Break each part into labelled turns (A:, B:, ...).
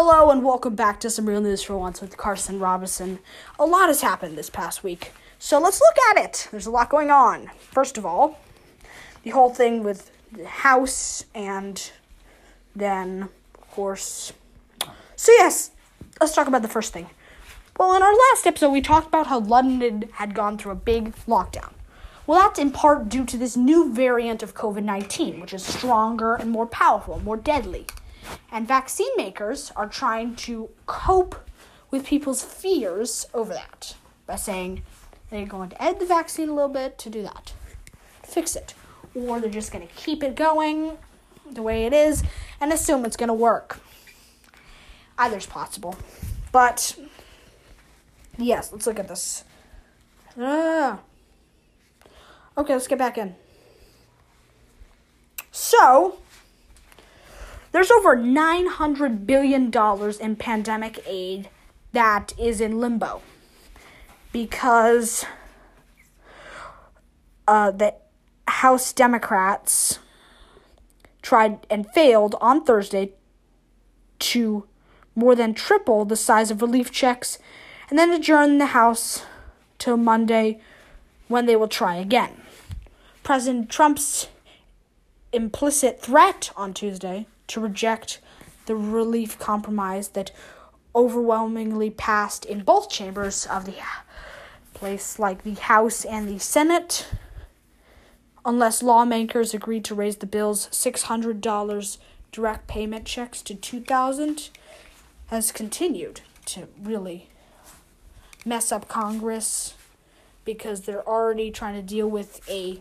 A: Hello and welcome back to some real news for once with Carson Robinson. A lot has happened this past week, so let's look at it. There's a lot going on. First of all, the whole thing with the house, and then, of course. So, yes, let's talk about the first thing. Well, in our last episode, we talked about how London had gone through a big lockdown. Well, that's in part due to this new variant of COVID 19, which is stronger and more powerful, more deadly. And vaccine makers are trying to cope with people's fears over that by saying they're going to edit the vaccine a little bit to do that, fix it. Or they're just going to keep it going the way it is and assume it's going to work. Either's possible. But, yes, let's look at this. Ah. Okay, let's get back in. So, there's over $900 billion in pandemic aid that is in limbo because uh, the House Democrats tried and failed on Thursday to more than triple the size of relief checks and then adjourn the House till Monday when they will try again. President Trump's implicit threat on Tuesday to reject the relief compromise that overwhelmingly passed in both chambers of the uh, place, like the House and the Senate, unless lawmakers agreed to raise the bill's $600 direct payment checks to 2000 has continued to really mess up Congress because they're already trying to deal with a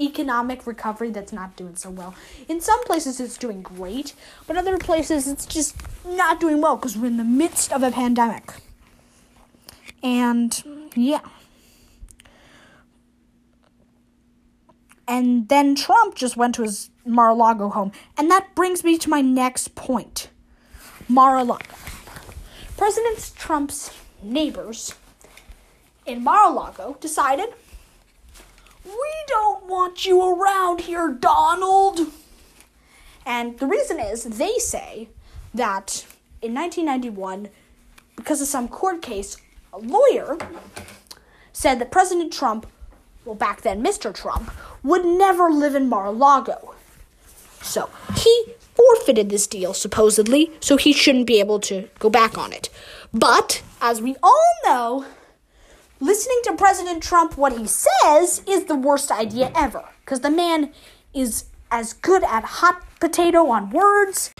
A: economic recovery that's not doing so well. In some places it's doing great, but other places it's just not doing well because we're in the midst of a pandemic. And yeah. And then Trump just went to his Mar a Lago home. And that brings me to my next point Mar a Lago. President Trump's neighbors in Mar a Lago decided we don't want you around here, Donald. And the reason is they say that in 1991, because of some court case, a lawyer said that President Trump, well, back then, Mr. Trump, would never live in Mar a Lago. So he forfeited this deal, supposedly, so he shouldn't be able to go back on it. But, as we all know, listening to President Trump, what he says, is the worst idea ever. Because the man is as good at hot potato on words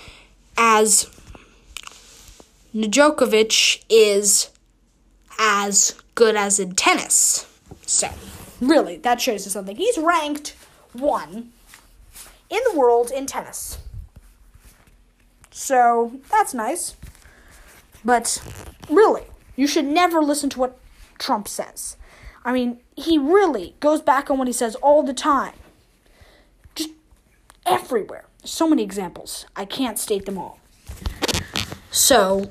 A: as Djokovic is as good as in tennis. So, really, that shows you something. He's ranked one in the world in tennis. So, that's nice. But, really, you should never listen to what Trump says. I mean, he really goes back on what he says all the time. Just everywhere. So many examples. I can't state them all. So,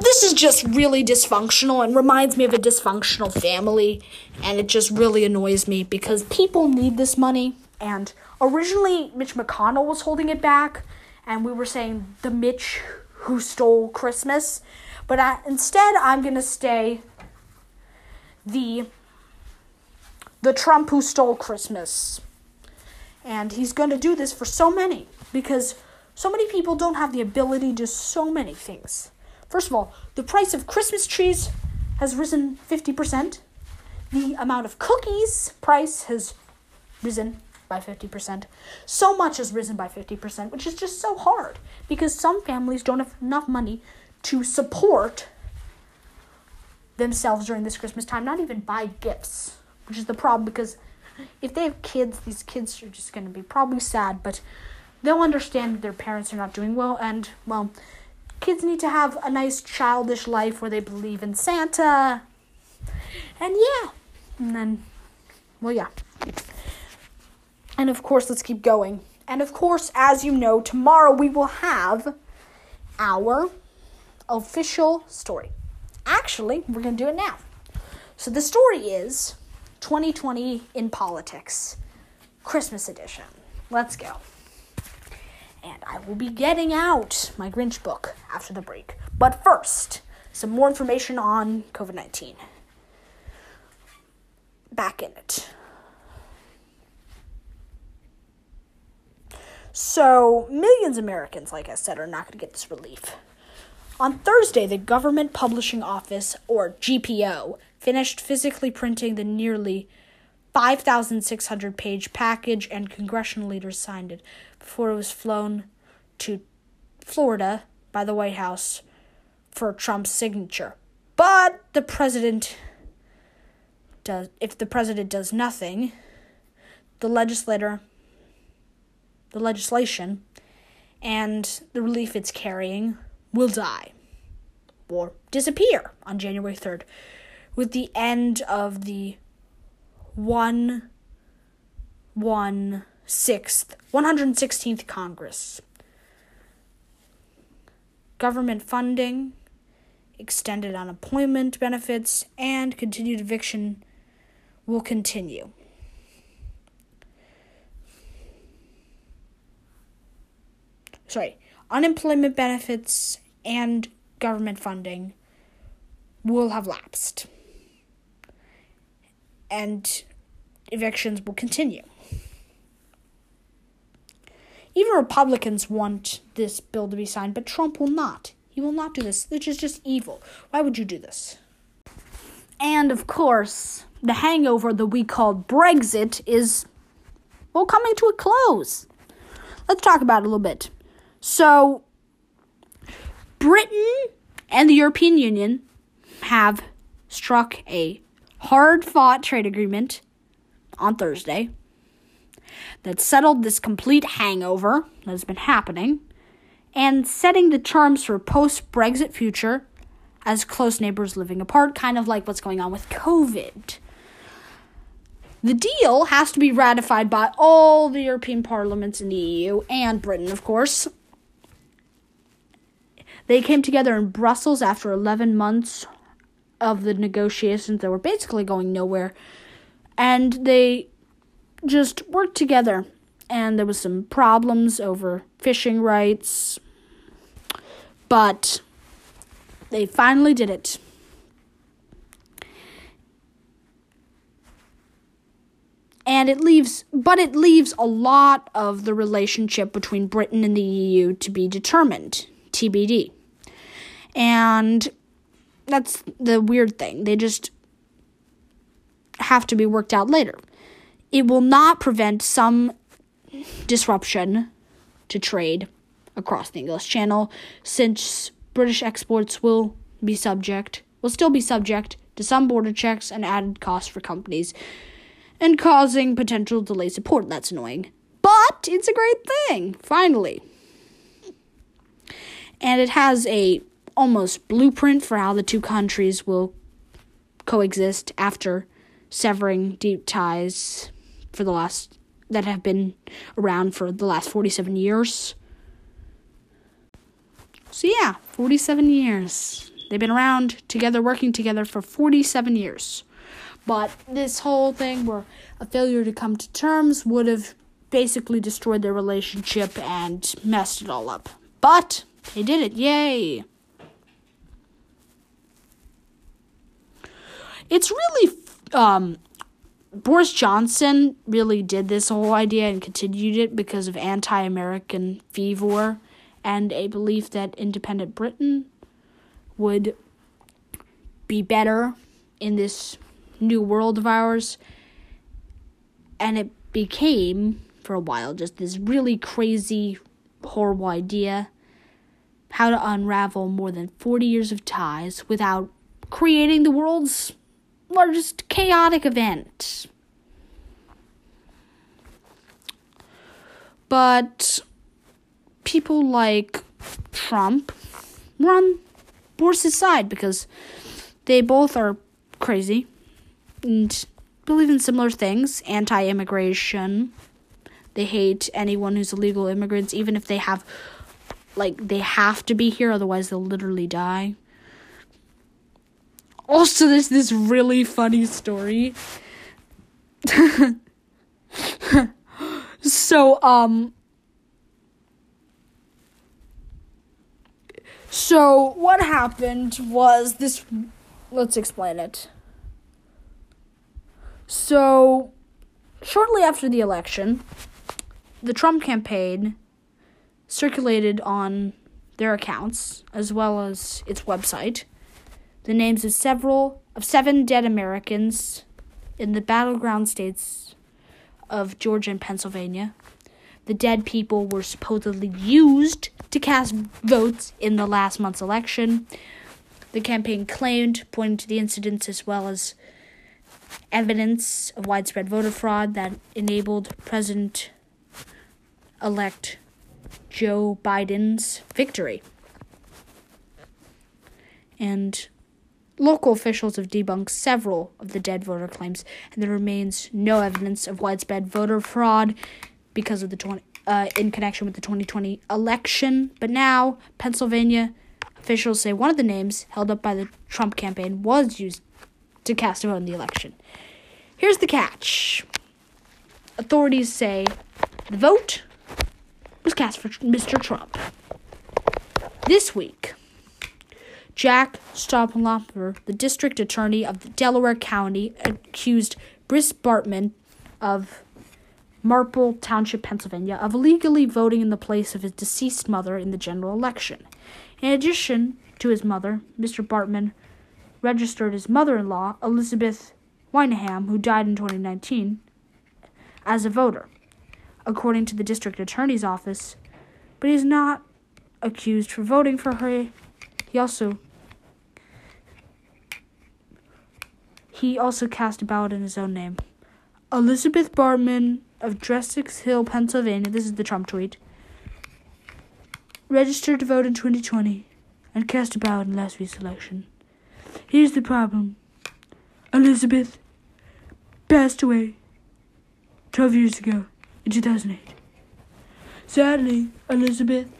A: this is just really dysfunctional and reminds me of a dysfunctional family. And it just really annoys me because people need this money. And originally, Mitch McConnell was holding it back. And we were saying the Mitch who stole Christmas. But I, instead, I'm going to stay the the Trump who stole Christmas. And he's going to do this for so many because so many people don't have the ability to do so many things. First of all, the price of Christmas trees has risen 50%. The amount of cookies price has risen by 50%. So much has risen by 50%, which is just so hard because some families don't have enough money to support themselves during this Christmas time, not even buy gifts, which is the problem because if they have kids, these kids are just going to be probably sad, but they'll understand that their parents are not doing well, and, well, kids need to have a nice childish life where they believe in Santa. And yeah, and then, well, yeah. And of course, let's keep going. And of course, as you know, tomorrow we will have our official story. Actually, we're going to do it now. So the story is 2020 in politics, Christmas edition. Let's go. and I will be getting out my Grinch book after the break. But first, some more information on COVID 19. Back in it. So, millions of Americans, like I said, are not going to get this relief. On Thursday, the Government Publishing Office, or GPO, finished physically printing the nearly 5,600 page package, and congressional leaders signed it before it was flown to Florida by the White House for Trump's signature. But the president does if the president does nothing, the legislator the legislation and the relief it's carrying will die or disappear on January 3rd with the end of the 1 1 6th 116th Congress. Government funding, extended unemployment benefits, and continued eviction will continue. Sorry, unemployment benefits and government funding will have lapsed. And evictions will continue. Even Republicans want this bill to be signed, but Trump will not. He will not do this, which is just evil. Why would you do this? And of course, the hangover that we call Brexit is, well, coming to a close. Let's talk about it a little bit. So, Britain and the European Union have struck a hard fought trade agreement on Thursday that settled this complete hangover that has been happening and setting the terms for post Brexit future as close neighbors living apart, kind of like what's going on with COVID. The deal has to be ratified by all the European parliaments in the EU and Britain, of course. They came together in Brussels after 11 months of the negotiations that were basically going nowhere. And they just worked together. And there was some problems over fishing rights. But they finally did it. and it leaves but it leaves a lot of the relationship between Britain and the EU to be determined TBD and that's the weird thing they just have to be worked out later it will not prevent some disruption to trade across the English Channel since British exports will be subject will still be subject to some border checks and added costs for companies and causing potential delays of port. That's annoying. But it's a great thing, finally. And it has a almost blueprint for how the two countries will coexist after severing deep ties for the last that have been around for the last 47 years. So yeah, 47 years. They've been around together working together for 47 years. But this whole thing where a failure to come to terms would have basically destroyed their relationship and messed it all up. But they did it. Yay. It's really um Boris Johnson really did this whole idea and continued it because of anti-American fervor and a belief that independent Britain would be better in this new world of ours. And it became, for a while, just this really crazy, horrible idea how to unravel more than 40 years of ties without creating the world's largest chaotic event. But people like Trump were on Boris's side because they both are crazy and believe in similar things anti immigration. They hate anyone who's illegal immigrants, even if they have, like, they have to be here, otherwise, they'll literally die. Also, there's this really funny story. so, um, So, what happened was this. Let's explain it. So, shortly after the election, the Trump campaign circulated on their accounts as well as its website the names of several of seven dead Americans in the battleground states of Georgia and Pennsylvania. The dead people were supposedly used to cast votes in the last month's election. The campaign claimed, pointing to the incidents as well as evidence of widespread voter fraud that enabled President elect Joe Biden's victory. And local officials have debunked several of the dead voter claims, and there remains no evidence of widespread voter fraud because of the 20, uh, in connection with the 2020 election. But now, Pennsylvania officials say one of the names held up by the Trump campaign was used to cast a vote in the election. Here's the catch authorities say the vote was cast for Mr. Trump. This week, Jack Stoppelhofer, the district attorney of Delaware County, accused Brice Bartman of Marple Township, Pennsylvania, of illegally voting in the place of his deceased mother in the general election. In addition to his mother, Mr. Bartman registered his mother in law, Elizabeth Wyneham, who died in 2019, as a voter, according to the district attorney's office, but he is not accused for voting for her. He also he also cast a ballot in his own name. Elizabeth Bartman of Drexel Hill, Pennsylvania, this is the Trump tweet, registered to vote in 2020 and cast a ballot in last week's election. Here's the problem Elizabeth passed away 12 years ago in 2008. Sadly, Elizabeth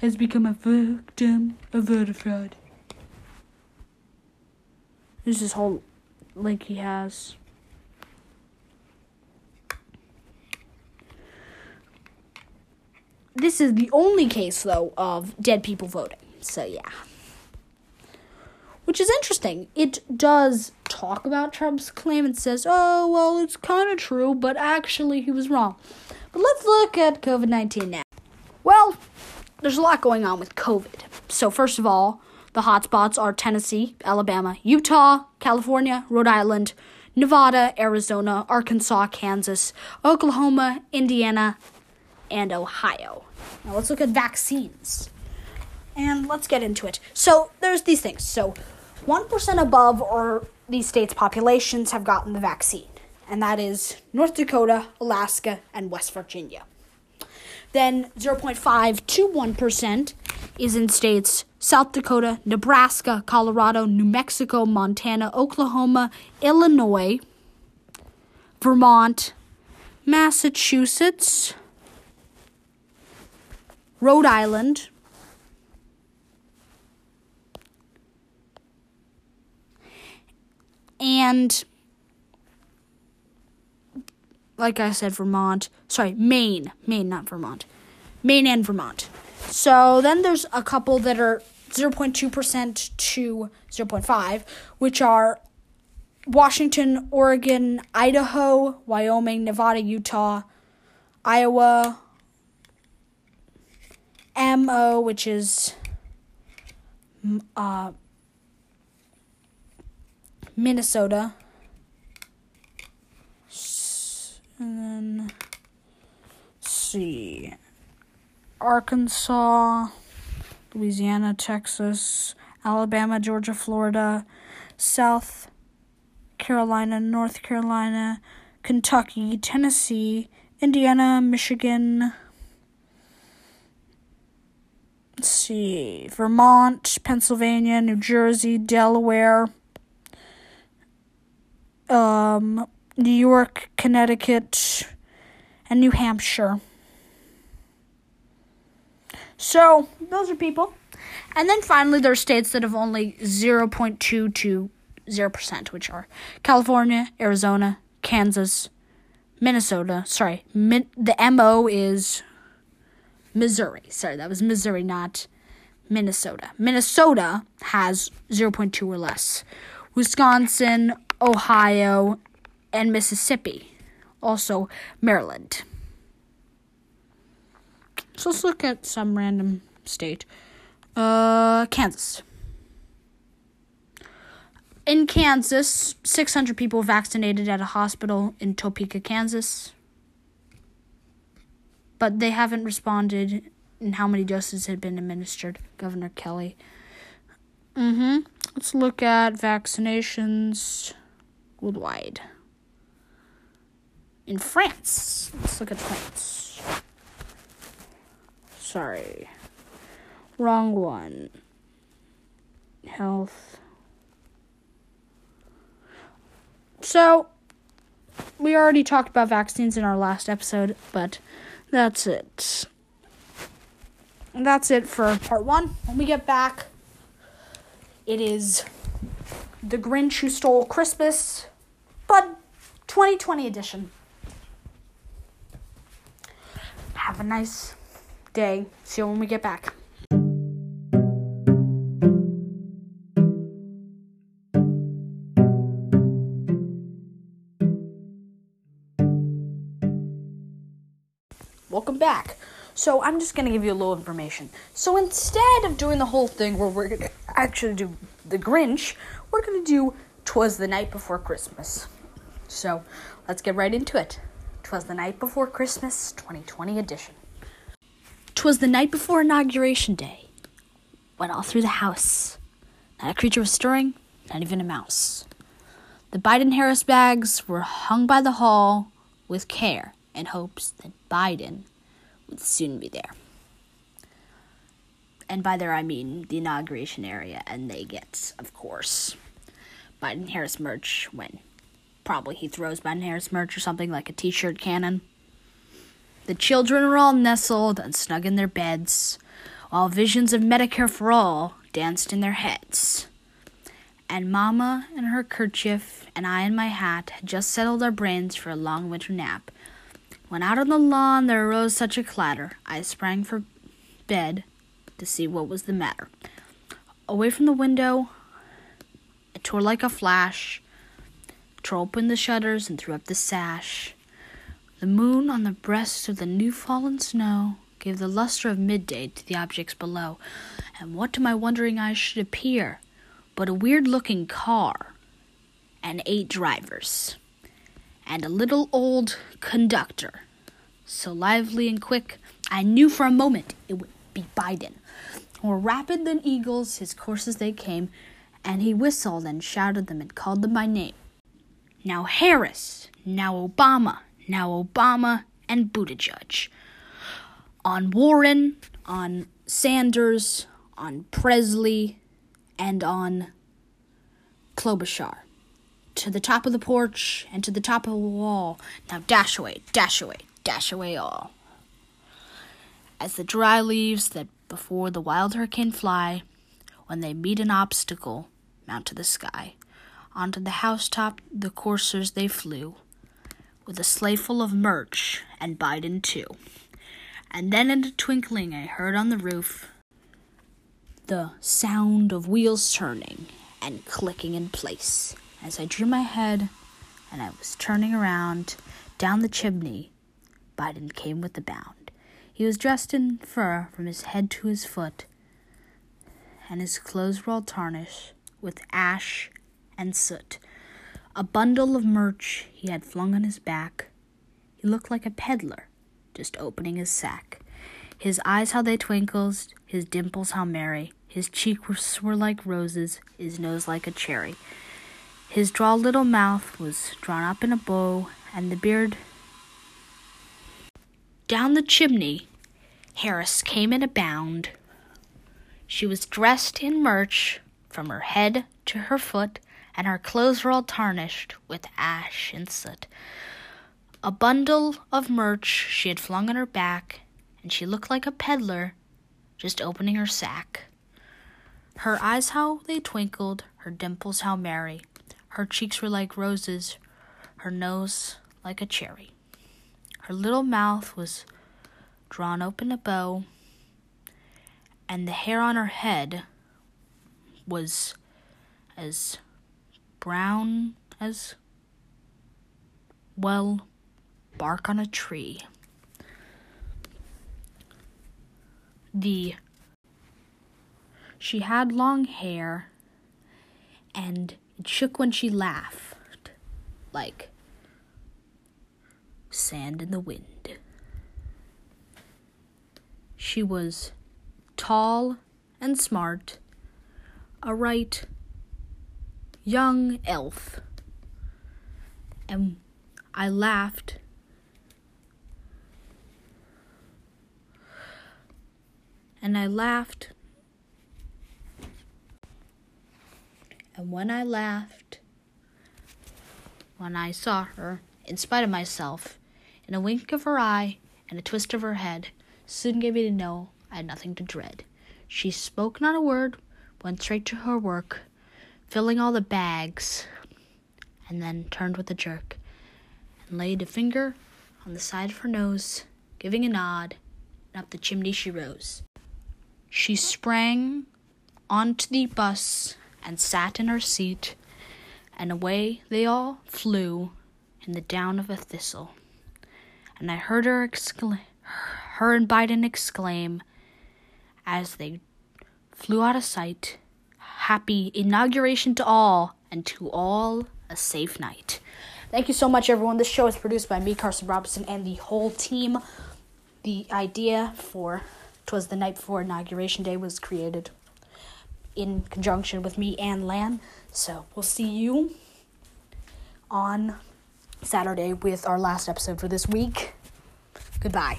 A: has become a victim of voter fraud. This whole link he has. This is the only case, though, of dead people voting. So, yeah. Which is interesting. It does talk about Trump's claim and says, oh, well, it's kind of true, but actually he was wrong. But let's look at COVID 19 now. Well, there's a lot going on with COVID. So, first of all, the hotspots are Tennessee, Alabama, Utah, California, Rhode Island, Nevada, Arizona, Arkansas, Kansas, Oklahoma, Indiana, and Ohio. Now let's look at vaccines. And let's get into it. So there's these things. So 1% above or these states' populations have gotten the vaccine. And that is North Dakota, Alaska, and West Virginia. Then 0.5 to 1% is in states South Dakota, Nebraska, Colorado, New Mexico, Montana, Oklahoma, Illinois, Vermont, Massachusetts, Rhode Island, and like I said, Vermont. Sorry, Maine. Maine, not Vermont. Maine and Vermont. So then there's a couple that are 0.2% to 0.5, which are Washington, Oregon, Idaho, Wyoming, Nevada, Utah, Iowa, MO, which is uh, Minnesota, and then see. Arkansas, Louisiana, Texas, Alabama, Georgia, Florida, South Carolina, North Carolina, Kentucky, Tennessee, Indiana, Michigan. Let's see, Vermont, Pennsylvania, New Jersey, Delaware, um, New York, Connecticut, and New Hampshire. So those are people. And then finally, there are states that have only 0.2 to 0%, which are California, Arizona, Kansas, Minnesota. Sorry, min- the MO is Missouri. Sorry, that was Missouri, not Minnesota. Minnesota has 0.2 or less. Wisconsin, Ohio, and Mississippi. Also, Maryland. So let's look at some random state. Uh, Kansas. In Kansas, 600 people vaccinated at a hospital in Topeka, Kansas. But they haven't responded in how many doses had been administered, Governor Kelly. Mm-hmm. Let's look at vaccinations worldwide. In France. Let's look at France. Sorry. Wrong one. Health. So, we already talked about vaccines in our last episode, but that's it. That's it for part one. When we get back, it is The Grinch Who Stole Christmas, but 2020 edition. Have a nice day. See you when we get back. So I'm just gonna give you a little information. So instead of doing the whole thing where we're gonna actually do the Grinch, we're gonna do Twas the Night Before Christmas. So let's get right into it. Twas the Night Before Christmas 2020 edition. Twas the night before Inauguration Day. Went all through the house. Not a creature was stirring, not even a mouse. The Biden Harris bags were hung by the hall with care in hopes that Biden would soon be there. And by there I mean the inauguration area, and they get, of course, Biden Harris merch when probably he throws Biden Harris merch or something like a t shirt cannon. The children are all nestled and snug in their beds, while visions of Medicare for all danced in their heads. And Mamma in her kerchief and I in my hat had just settled our brains for a long winter nap when out on the lawn there arose such a clatter, I sprang for bed to see what was the matter. Away from the window, it tore like a flash, tore open the shutters and threw up the sash. The moon on the breast of the new fallen snow gave the luster of midday to the objects below, and what to my wondering eyes should appear but a weird looking car and eight drivers and a little old conductor. So lively and quick, I knew for a moment it would be Biden. More rapid than eagles, his courses they came, and he whistled and shouted them and called them by name. Now Harris, now Obama, now Obama, and Buttigieg. On Warren, on Sanders, on Presley, and on Klobuchar to the top of the porch and to the top of the wall. Now dash away, dash away, dash away all. As the dry leaves that before the wild hurricane fly, when they meet an obstacle, mount to the sky. Onto the housetop the coursers they flew, with a sleigh full of merch, and Biden too. And then in a twinkling I heard on the roof the sound of wheels turning and clicking in place. As I drew my head and I was turning around down the chimney, Biden came with a bound. He was dressed in fur from his head to his foot, and his clothes were all tarnished with ash and soot. A bundle of merch he had flung on his back. He looked like a peddler, just opening his sack. His eyes how they twinkled, his dimples how merry, his cheeks were like roses, his nose like a cherry. His droll little mouth was drawn up in a bow, and the beard. Down the chimney, Harris came in a bound. She was dressed in merch from her head to her foot, and her clothes were all tarnished with ash and soot. A bundle of merch she had flung on her back, and she looked like a peddler just opening her sack. Her eyes, how they twinkled, her dimples, how merry. Her cheeks were like roses, her nose like a cherry. Her little mouth was drawn open a bow, and the hair on her head was as brown as, well, bark on a tree. The she had long hair and shook when she laughed like sand in the wind. She was tall and smart, a right young elf. And I laughed. And I laughed. And when I laughed, when I saw her, in spite of myself, in a wink of her eye and a twist of her head, soon gave me to know I had nothing to dread. She spoke not a word, went straight to her work, filling all the bags, and then turned with a jerk and laid a finger on the side of her nose, giving a nod, and up the chimney she rose. She sprang onto the bus and sat in her seat, and away they all flew in the down of a thistle. And I heard her exclaim, her and Biden exclaim as they flew out of sight happy inauguration to all, and to all a safe night. Thank you so much, everyone. This show is produced by me, Carson Robinson, and the whole team. The idea for "Twas the Night Before Inauguration Day" was created in conjunction with me and Lan. So we'll see you on Saturday with our last episode for this week. Goodbye.